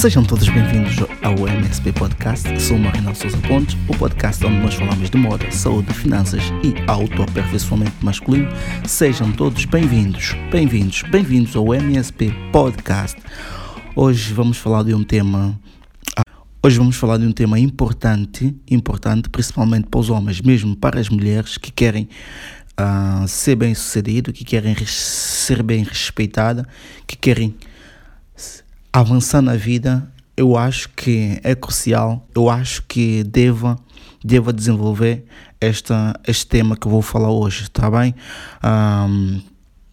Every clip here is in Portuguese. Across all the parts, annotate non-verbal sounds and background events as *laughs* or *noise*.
Sejam todos bem-vindos ao MSP Podcast. Sou o Marinal Souza Pontes, o podcast onde nós falamos de moda, saúde, finanças e autoaperfeiçoamento masculino. Sejam todos bem-vindos, bem-vindos, bem-vindos ao MSP Podcast. Hoje vamos falar de um tema Hoje vamos falar de um tema importante, importante principalmente para os homens, mesmo para as mulheres que querem uh, ser bem sucedido, que querem ser bem respeitada, que querem avançar na vida. Eu acho que é crucial, eu acho que deva, deva desenvolver esta, este tema que eu vou falar hoje, tá bem? Um,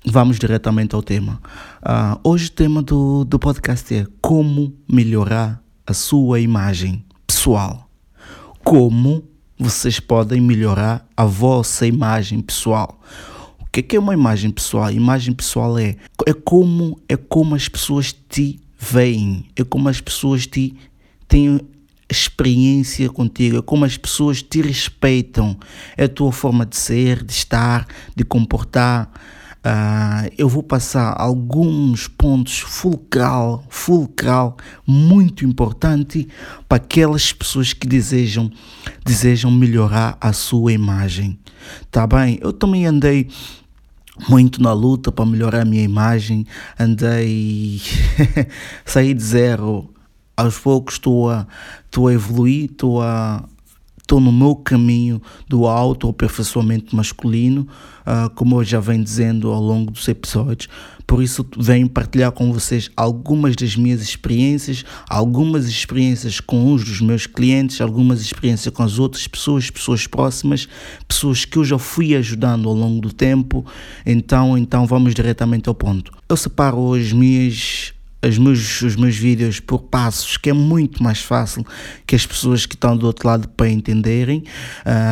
vamos diretamente ao tema. Uh, hoje o tema do, do podcast é como melhorar a sua imagem pessoal. Como vocês podem melhorar a vossa imagem pessoal. O que é, é uma imagem pessoal? Imagem pessoal é, é, como, é como as pessoas te veem, é como as pessoas te têm experiência contigo, é como as pessoas te respeitam, é a tua forma de ser, de estar, de comportar. Uh, eu vou passar alguns pontos fulcral, fulcral, muito importante para aquelas pessoas que desejam, desejam melhorar a sua imagem. Tá bem? Eu também andei muito na luta para melhorar a minha imagem, andei *laughs* saí de zero, aos poucos estou a, estou a evoluir, estou a estou no meu caminho do auto-aperfeiçoamento masculino, uh, como eu já venho dizendo ao longo dos episódios. Por isso, venho partilhar com vocês algumas das minhas experiências, algumas experiências com os dos meus clientes, algumas experiências com as outras pessoas, pessoas próximas, pessoas que eu já fui ajudando ao longo do tempo. Então, então vamos diretamente ao ponto. Eu separo as minhas os meus, os meus vídeos por passos, que é muito mais fácil que as pessoas que estão do outro lado para entenderem.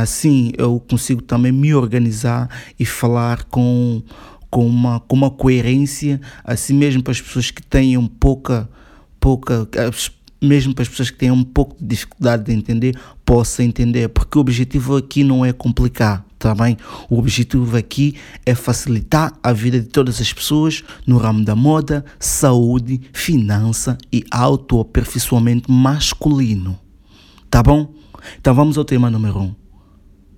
Assim eu consigo também me organizar e falar com, com, uma, com uma coerência, assim mesmo para as pessoas que tenham pouca, pouca mesmo para as pessoas que têm um pouco de dificuldade de entender, possam entender, porque o objetivo aqui não é complicar, bem? O objetivo aqui é facilitar a vida de todas as pessoas no ramo da moda, saúde, finança e autoaperfeiçoamento masculino, tá bom? Então vamos ao tema número um.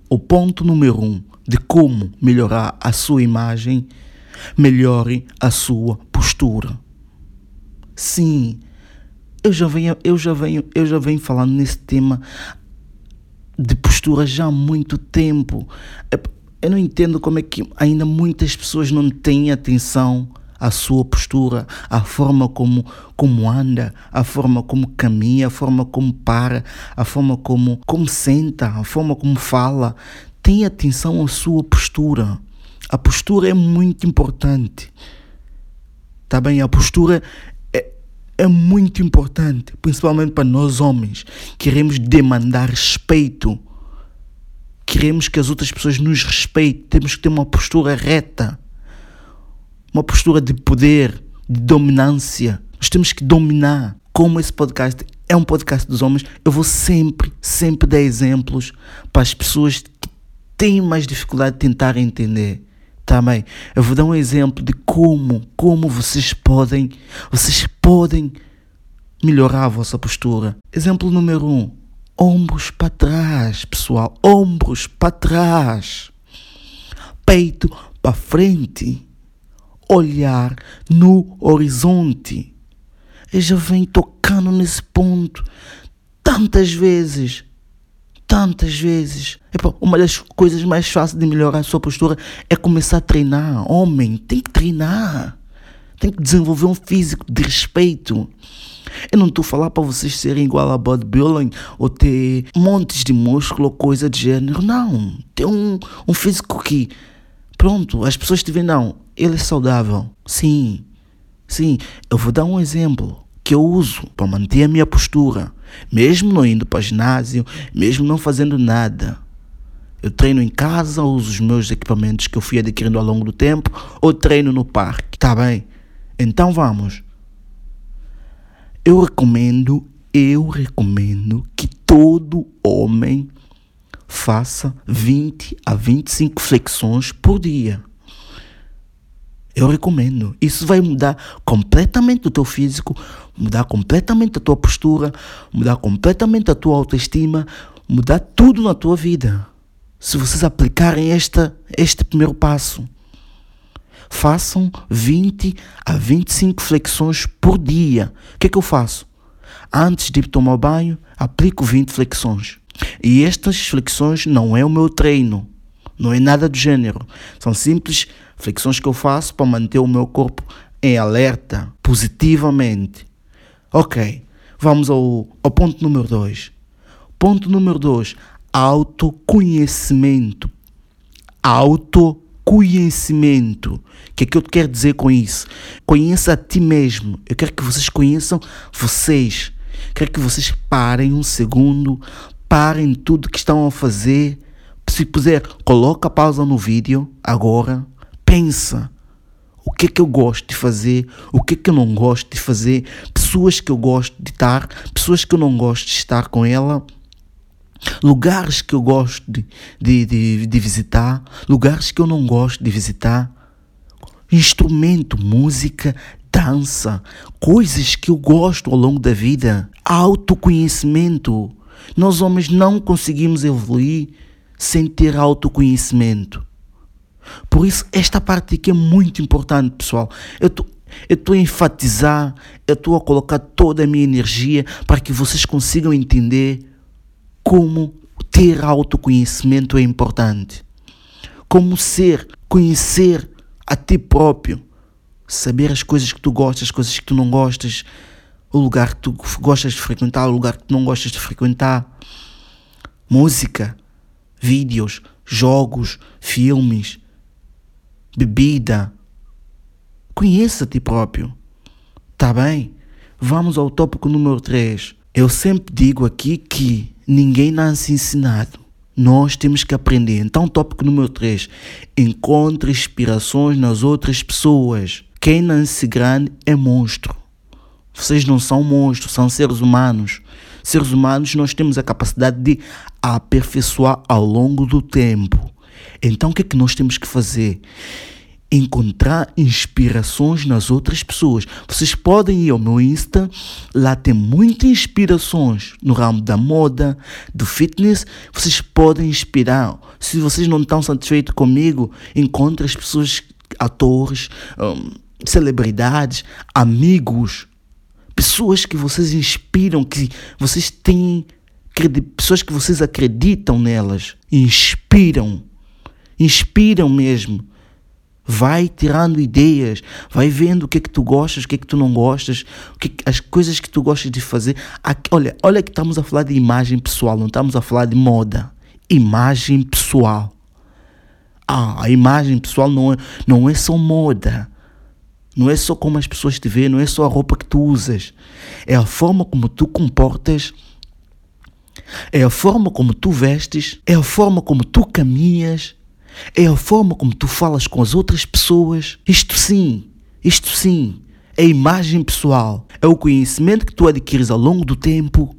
O ponto número um de como melhorar a sua imagem, melhore a sua postura. Sim, eu já venho, eu já venho, eu já venho falando nesse tema de postura já há muito tempo. Eu não entendo como é que ainda muitas pessoas não têm atenção à sua postura, à forma como, como anda, à forma como caminha, à forma como para, à forma como, como senta, à forma como fala. Tenha atenção à sua postura. A postura é muito importante. Tá bem? A postura é muito importante, principalmente para nós homens. Queremos demandar respeito. Queremos que as outras pessoas nos respeitem. Temos que ter uma postura reta, uma postura de poder, de dominância. Nós temos que dominar. Como esse podcast é um podcast dos homens, eu vou sempre, sempre dar exemplos para as pessoas que têm mais dificuldade de tentar entender também. Eu vou dar um exemplo de como, como vocês podem, vocês podem melhorar a vossa postura. Exemplo número um, ombros para trás, pessoal, ombros para trás, peito para frente, olhar no horizonte. Eu já venho tocando nesse ponto tantas vezes tantas vezes. Epa, uma das coisas mais fáceis de melhorar a sua postura é começar a treinar. Homem, tem que treinar. Tem que desenvolver um físico de respeito. Eu não estou a falar para vocês serem igual a bodybuilding ou ter montes de músculo ou coisa de gênero. Não. Tem um, um físico que, pronto, as pessoas te veem, não, ele é saudável. Sim, sim. Eu vou dar um exemplo que eu uso para manter a minha postura, mesmo não indo para ginásio, mesmo não fazendo nada. Eu treino em casa, uso os meus equipamentos que eu fui adquirindo ao longo do tempo, ou treino no parque, tá bem? Então vamos. Eu recomendo, eu recomendo que todo homem faça 20 a 25 flexões por dia. Eu recomendo. Isso vai mudar completamente o teu físico, mudar completamente a tua postura, mudar completamente a tua autoestima, mudar tudo na tua vida. Se vocês aplicarem esta, este primeiro passo, façam 20 a 25 flexões por dia. O que é que eu faço? Antes de tomar banho, aplico 20 flexões. E estas flexões não é o meu treino, não é nada do gênero. São simples flexões que eu faço para manter o meu corpo em alerta, positivamente. Ok, vamos ao, ao ponto número 2. Ponto número 2, autoconhecimento. Autoconhecimento. O que é que eu quero dizer com isso? Conheça a ti mesmo. Eu quero que vocês conheçam vocês. Quero que vocês parem um segundo, parem tudo que estão a fazer. Se puder, coloca pausa no vídeo agora. Pensa. O que é que eu gosto de fazer? O que é que eu não gosto de fazer? Pessoas que eu gosto de estar, pessoas que eu não gosto de estar com ela lugares que eu gosto de, de, de, de, visitar, lugares que eu não gosto de visitar, instrumento, música, dança, coisas que eu gosto ao longo da vida, autoconhecimento. Nós homens não conseguimos evoluir sem ter autoconhecimento. Por isso, esta parte aqui é muito importante, pessoal. Eu estou a enfatizar, eu estou a colocar toda a minha energia para que vocês consigam entender como ter autoconhecimento é importante. Como ser, conhecer a ti próprio, saber as coisas que tu gostas, as coisas que tu não gostas, o lugar que tu gostas de frequentar, o lugar que tu não gostas de frequentar. Música, vídeos, jogos, filmes, bebida. Conheça a ti próprio. Tá bem? Vamos ao tópico número 3. Eu sempre digo aqui que ninguém nasce ensinado. Nós temos que aprender. Então, tópico número 3. Encontre inspirações nas outras pessoas. Quem nasce grande é monstro. Vocês não são monstros, são seres humanos. Seres humanos, nós temos a capacidade de aperfeiçoar ao longo do tempo. Então, o que é que nós temos que fazer? encontrar inspirações nas outras pessoas. Vocês podem ir ao meu Insta, lá tem muitas inspirações no ramo da moda, do fitness. Vocês podem inspirar. Se vocês não estão satisfeitos comigo, encontre as pessoas, atores, um, celebridades, amigos, pessoas que vocês inspiram, que vocês têm pessoas que vocês acreditam nelas, inspiram, inspiram mesmo Vai tirando ideias, vai vendo o que é que tu gostas, o que é que tu não gostas, o que, é as coisas que tu gostas de fazer. Aqui, olha, olha que estamos a falar de imagem pessoal, não estamos a falar de moda. Imagem pessoal. Ah, a imagem pessoal não é, não é só moda. Não é só como as pessoas te veem, não é só a roupa que tu usas. É a forma como tu comportas, é a forma como tu vestes, é a forma como tu caminhas, é a forma como tu falas com as outras pessoas. Isto sim, isto sim, é imagem pessoal. É o conhecimento que tu adquires ao longo do tempo.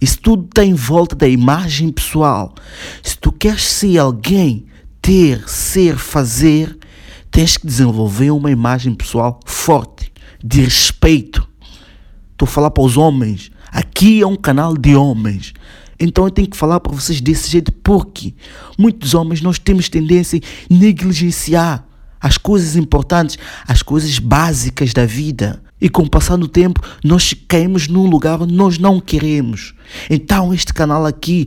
Isso tudo está em volta da imagem pessoal. Se tu queres ser alguém, ter, ser, fazer, tens que desenvolver uma imagem pessoal forte, de respeito. Estou a falar para os homens. Aqui é um canal de homens. Então eu tenho que falar para vocês desse jeito porque muitos homens nós temos tendência a negligenciar as coisas importantes, as coisas básicas da vida. E com o passar do tempo, nós caímos num lugar onde nós não queremos. Então, este canal aqui,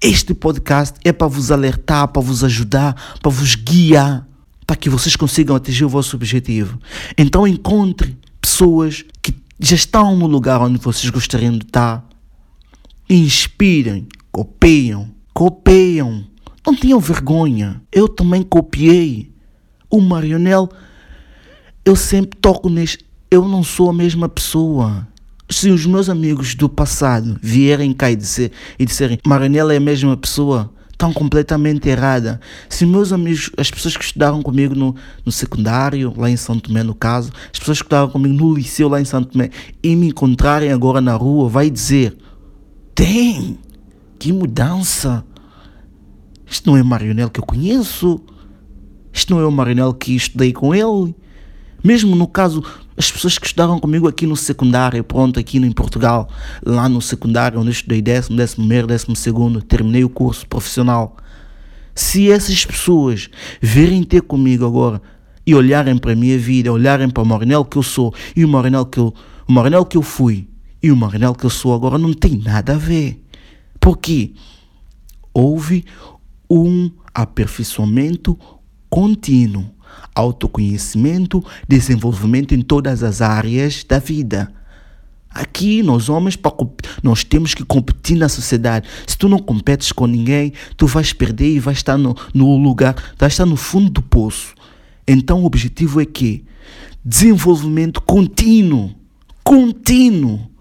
este podcast é para vos alertar, para vos ajudar, para vos guiar, para que vocês consigam atingir o vosso objetivo. Então, encontre pessoas que já estão no lugar onde vocês gostariam de estar inspirem, copiam, copiam. Não tinham vergonha. Eu também copiei. O Marionel, eu sempre toco neste. Eu não sou a mesma pessoa. Se os meus amigos do passado vierem cá e, dizer, e disserem Marionel é a mesma pessoa, estão completamente errada. Se meus amigos, as pessoas que estudaram comigo no, no secundário, lá em São Tomé no caso, as pessoas que estudaram comigo no liceu lá em São Tomé e me encontrarem agora na rua, vai dizer tem! Que mudança! Isto não é Marionel que eu conheço. Este não é o Marinel que estudei com ele. Mesmo no caso, as pessoas que estudaram comigo aqui no secundário, pronto, aqui em Portugal, lá no secundário, onde eu estudei décimo, décimo primeiro, décimo segundo, terminei o curso profissional. Se essas pessoas virem ter comigo agora e olharem para a minha vida, olharem para o Marinel que eu sou e o Marinel que eu, o Marinel que eu fui e o Marinel que eu sou agora, não tem nada a ver. Por quê? Houve um aperfeiçoamento contínuo, autoconhecimento, desenvolvimento em todas as áreas da vida. Aqui, nós homens, nós temos que competir na sociedade. Se tu não competes com ninguém, tu vais perder e vais estar no, no lugar, vais estar no fundo do poço. Então, o objetivo é que desenvolvimento contínuo, contínuo.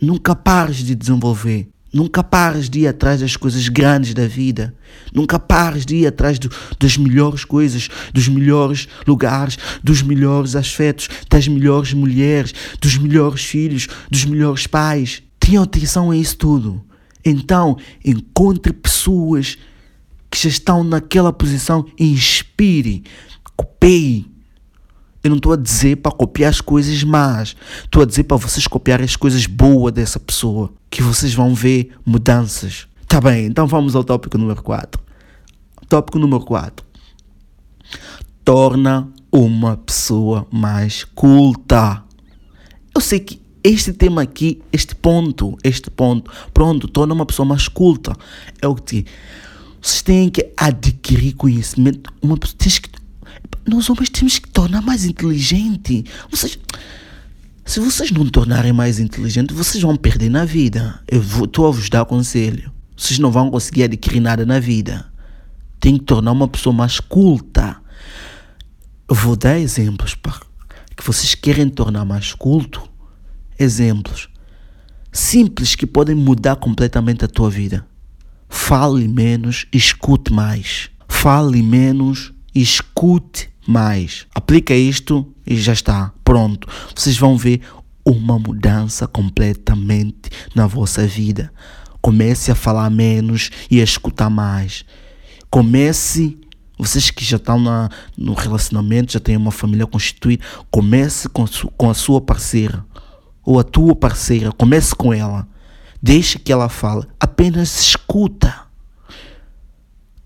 Nunca pares de desenvolver. Nunca pares de ir atrás das coisas grandes da vida. Nunca pares de ir atrás do, das melhores coisas, dos melhores lugares, dos melhores afetos, das melhores mulheres, dos melhores filhos, dos melhores pais. Tenha atenção a isso tudo. Então, encontre pessoas que já estão naquela posição e inspire, copie eu não estou a dizer para copiar as coisas más. Estou a dizer para vocês copiar as coisas boas dessa pessoa. Que vocês vão ver mudanças. Tá bem, então vamos ao tópico número 4. Tópico número 4. Torna uma pessoa mais culta. Eu sei que este tema aqui, este ponto, este ponto, pronto, torna uma pessoa mais culta. É o que vocês têm que adquirir conhecimento. Uma pessoa, tens que nós homens temos que tornar mais inteligente. Vocês, se vocês não tornarem mais inteligente, vocês vão perder na vida. Eu estou a vos dar conselho. Vocês não vão conseguir adquirir nada na vida. Tem que tornar uma pessoa mais culta. Eu vou dar exemplos para que vocês querem tornar mais culto. Exemplos simples que podem mudar completamente a tua vida. Fale menos, escute mais. Fale menos, escute mais. Aplica isto e já está. Pronto. Vocês vão ver uma mudança completamente na vossa vida. Comece a falar menos e a escutar mais. Comece, vocês que já estão na, no relacionamento, já têm uma família constituída, comece com, com a sua parceira ou a tua parceira, comece com ela. Deixe que ela fale, apenas escuta.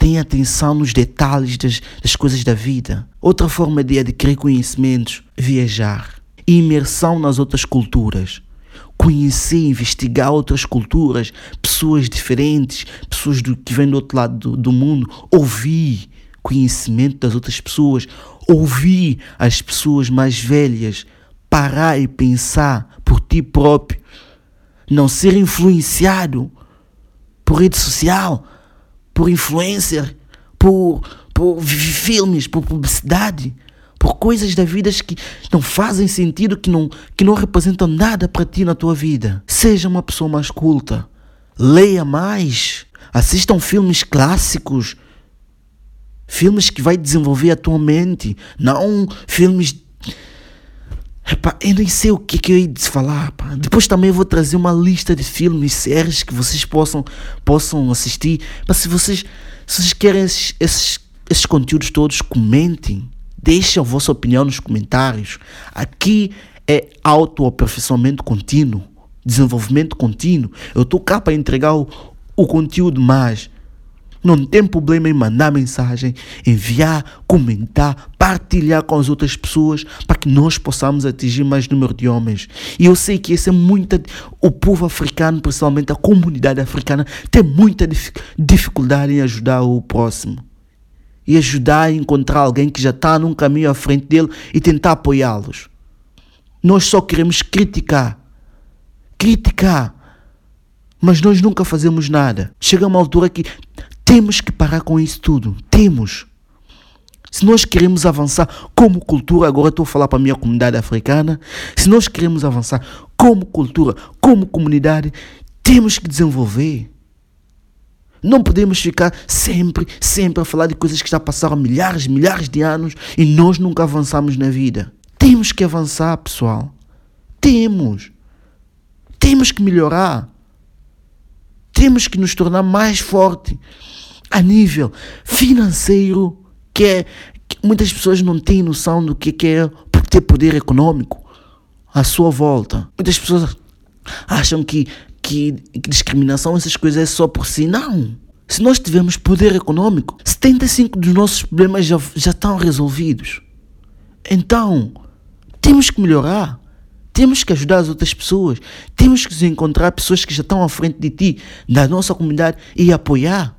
Tenha atenção nos detalhes das, das coisas da vida. Outra forma de adquirir conhecimentos, viajar. Imersão nas outras culturas. Conhecer, investigar outras culturas, pessoas diferentes, pessoas do, que vêm do outro lado do, do mundo. Ouvir conhecimento das outras pessoas. Ouvir as pessoas mais velhas. Parar e pensar por ti próprio. Não ser influenciado por rede social por influencer, por, por filmes, por publicidade, por coisas da vida que não fazem sentido, que não, que não representam nada para ti na tua vida. Seja uma pessoa mais culta. Leia mais. Assistam filmes clássicos. Filmes que vai desenvolver a tua mente. Não filmes Epá, eu nem sei o que, que eu ia te falar. Pá. Depois também vou trazer uma lista de filmes, séries que vocês possam, possam assistir. Mas se vocês, se vocês querem esses, esses, esses conteúdos todos, comentem. Deixem a vossa opinião nos comentários. Aqui é autoaperfeiçoamento contínuo, desenvolvimento contínuo. Eu estou cá para entregar o, o conteúdo mais não tem problema em mandar mensagem, enviar, comentar, partilhar com as outras pessoas para que nós possamos atingir mais número de homens. E eu sei que esse é muita. O povo africano, principalmente a comunidade africana, tem muita dificuldade em ajudar o próximo. E ajudar a encontrar alguém que já está num caminho à frente dele e tentar apoiá-los. Nós só queremos criticar. Criticar mas nós nunca fazemos nada. Chega uma altura que temos que parar com isso tudo. Temos. Se nós queremos avançar como cultura, agora estou a falar para a minha comunidade africana, se nós queremos avançar como cultura, como comunidade, temos que desenvolver. Não podemos ficar sempre, sempre a falar de coisas que já passaram milhares, milhares de anos e nós nunca avançamos na vida. Temos que avançar, pessoal. Temos. Temos que melhorar. Temos que nos tornar mais fortes a nível financeiro, que é muitas pessoas não têm noção do que é ter poder econômico à sua volta. Muitas pessoas acham que, que, que discriminação, essas coisas é só por si. Não. Se nós tivermos poder econômico, 75 dos nossos problemas já, já estão resolvidos. Então, temos que melhorar. Temos que ajudar as outras pessoas. Temos que encontrar pessoas que já estão à frente de ti, da nossa comunidade e apoiar.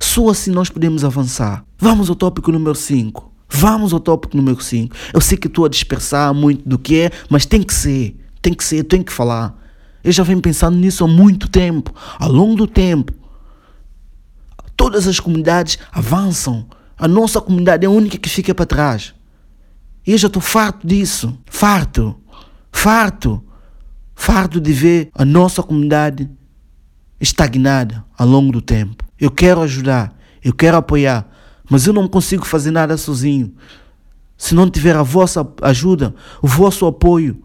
Só assim nós podemos avançar. Vamos ao tópico número 5. Vamos ao tópico número 5. Eu sei que estou a dispersar muito do que é, mas tem que ser. Tem que ser, tem que falar. Eu já venho pensando nisso há muito tempo. Ao longo do tempo. Todas as comunidades avançam. A nossa comunidade é a única que fica para trás. E eu já estou farto disso. Farto. Farto. Farto de ver a nossa comunidade estagnada ao longo do tempo. Eu quero ajudar. Eu quero apoiar. Mas eu não consigo fazer nada sozinho. Se não tiver a vossa ajuda, o vosso apoio,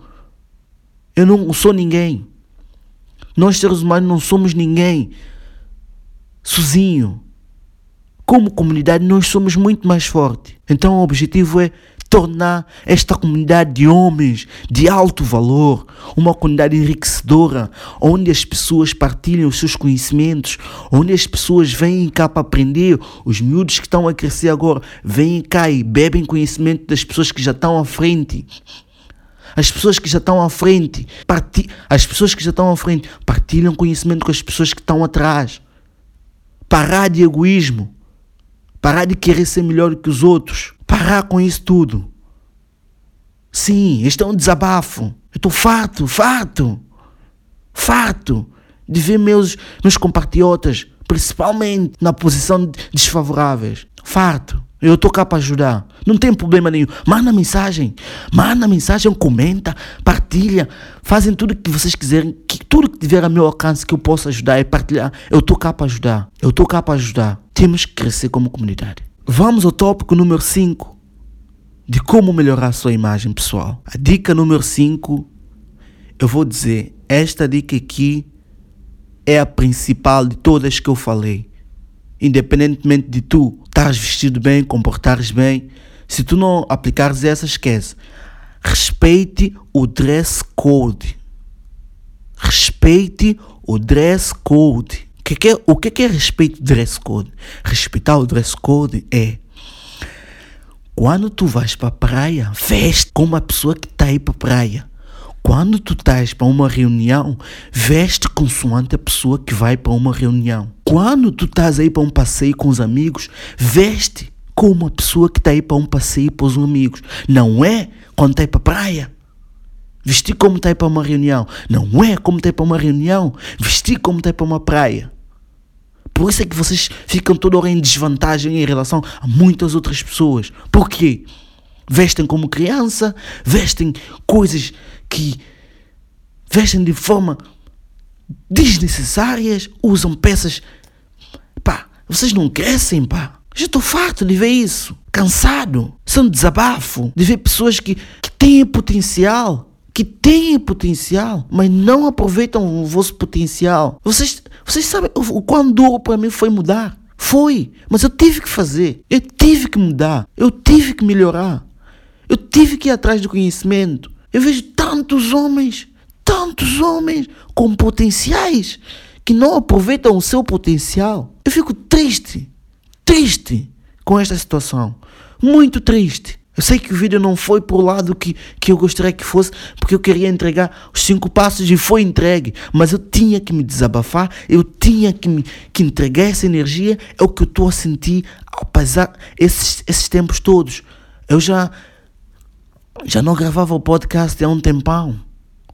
eu não sou ninguém. Nós seres humanos não somos ninguém sozinho. Como comunidade, nós somos muito mais fortes. Então, o objetivo é tornar esta comunidade de homens de alto valor uma comunidade enriquecedora, onde as pessoas partilham os seus conhecimentos, onde as pessoas vêm cá para aprender, os miúdos que estão a crescer agora vêm cá e bebem conhecimento das pessoas que já estão à frente. As pessoas que já estão à frente, parti as pessoas que já estão à frente partilham conhecimento com as pessoas que estão atrás. Parar de egoísmo, parar de querer ser melhor que os outros, parar com isso tudo. Sim, este é um desabafo. Eu estou farto, farto, farto de ver meus, meus compatriotas, principalmente na posição desfavoráveis. Farto. Eu estou cá para ajudar. Não tem problema nenhum. Manda mensagem. Manda mensagem, comenta, partilha. Fazem tudo o que vocês quiserem. Que, tudo que tiver a meu alcance que eu possa ajudar e partilhar. Eu estou cá para ajudar. Eu estou cá para ajudar. Temos que crescer como comunidade. Vamos ao tópico número 5 de como melhorar a sua imagem pessoal. A dica número 5, eu vou dizer, esta dica aqui é a principal de todas que eu falei. Independentemente de tu estás vestido bem, comportares bem, se tu não aplicares essa, esquece. Respeite o dress code. Respeite o dress code que o que, que é respeito ao dress code? Respeitar o dress code é quando tu vais para a praia, veste como a pessoa que está aí para a praia. Quando tu estás para uma reunião, veste consoante a pessoa que vai para uma reunião. Quando tu estás aí para um passeio com os amigos, veste como a pessoa que está aí para um passeio com os amigos. Não é quando está aí para a praia. Vestir como está para uma reunião. Não é como está para uma reunião. Vestir como está para uma praia. Por isso é que vocês ficam toda hora em desvantagem em relação a muitas outras pessoas. Por quê? Vestem como criança, vestem coisas que vestem de forma desnecessárias, usam peças. Pá, vocês não crescem, pá. Já estou farto de ver isso. Cansado. São desabafo de ver pessoas que, que têm potencial que têm potencial, mas não aproveitam o vosso potencial. Vocês, vocês sabem o, o quão duro para mim foi mudar? Foi, mas eu tive que fazer, eu tive que mudar, eu tive que melhorar, eu tive que ir atrás do conhecimento. Eu vejo tantos homens, tantos homens com potenciais que não aproveitam o seu potencial. Eu fico triste, triste com esta situação, muito triste. Eu sei que o vídeo não foi para o lado que, que eu gostaria que fosse, porque eu queria entregar os cinco passos e foi entregue. Mas eu tinha que me desabafar, eu tinha que, me, que entregar essa energia. É o que eu estou a sentir, apesar esses, esses tempos todos. Eu já, já não gravava o podcast há um tempão.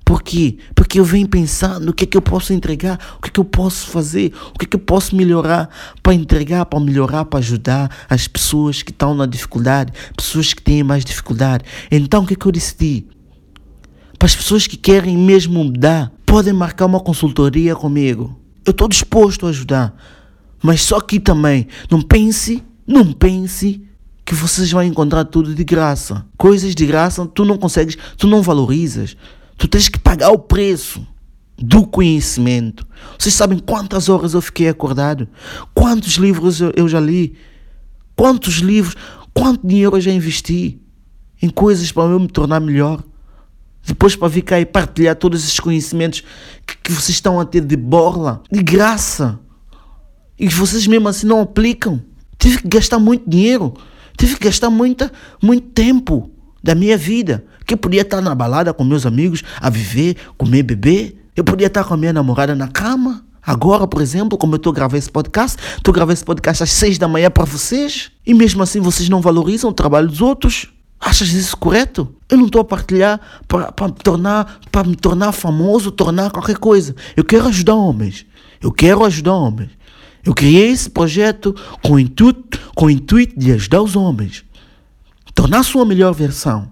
Por quê? Porque eu venho pensando o que é que eu posso entregar, o que é que eu posso fazer, o que é que eu posso melhorar para entregar, para melhorar, para ajudar as pessoas que estão na dificuldade, pessoas que têm mais dificuldade. Então o que é que eu decidi? Para as pessoas que querem mesmo mudar, podem marcar uma consultoria comigo. Eu estou disposto a ajudar. Mas só que também, não pense, não pense que vocês vão encontrar tudo de graça. Coisas de graça tu não consegues, tu não valorizas. Tu tens que pagar o preço do conhecimento. Vocês sabem quantas horas eu fiquei acordado? Quantos livros eu, eu já li? Quantos livros? Quanto dinheiro eu já investi em coisas para eu me tornar melhor? Depois para vir cá e partilhar todos esses conhecimentos que, que vocês estão a ter de borla, de graça. E vocês mesmo assim não aplicam. Tive que gastar muito dinheiro. Tive que gastar muita, muito tempo da minha vida. Que eu podia estar na balada com meus amigos, a viver, comer, beber. Eu podia estar com a minha namorada na cama. Agora, por exemplo, como eu estou gravando esse podcast, estou gravando esse podcast às seis da manhã para vocês. E mesmo assim vocês não valorizam o trabalho dos outros. Achas isso correto? Eu não estou a partilhar para me tornar para me tornar famoso, tornar qualquer coisa. Eu quero ajudar homens. Eu quero ajudar homens. Eu criei esse projeto com o intuito, com o intuito de ajudar os homens. Tornar sua melhor versão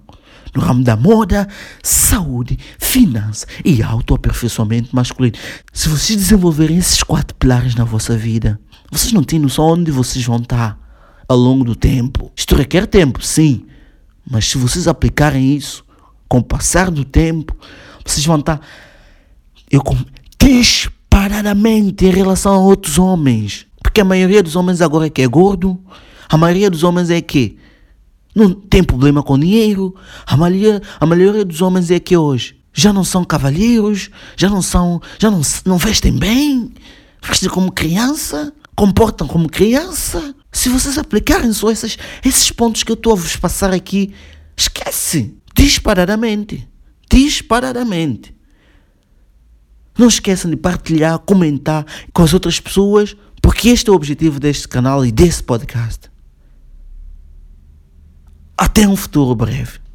no ramo da moda, saúde, finanças e autoaperfeiçoamento masculino. Se vocês desenvolverem esses quatro pilares na vossa vida, vocês não têm noção onde vocês vão estar ao longo do tempo. Isto requer tempo, sim. Mas se vocês aplicarem isso, com o passar do tempo, vocês vão estar eu, disparadamente em relação a outros homens. Porque a maioria dos homens agora é que é gordo, a maioria dos homens é que não tem problema com dinheiro, a maioria, a maioria dos homens é que hoje já não são cavalheiros, já não são, já não, não vestem bem, vestem como criança, comportam como criança. Se vocês aplicarem só esses, esses pontos que eu estou a vos passar aqui, esquece. Disparadamente. Disparadamente. Não esqueçam de partilhar, comentar com as outras pessoas, porque este é o objetivo deste canal e desse podcast. Até um futuro breve.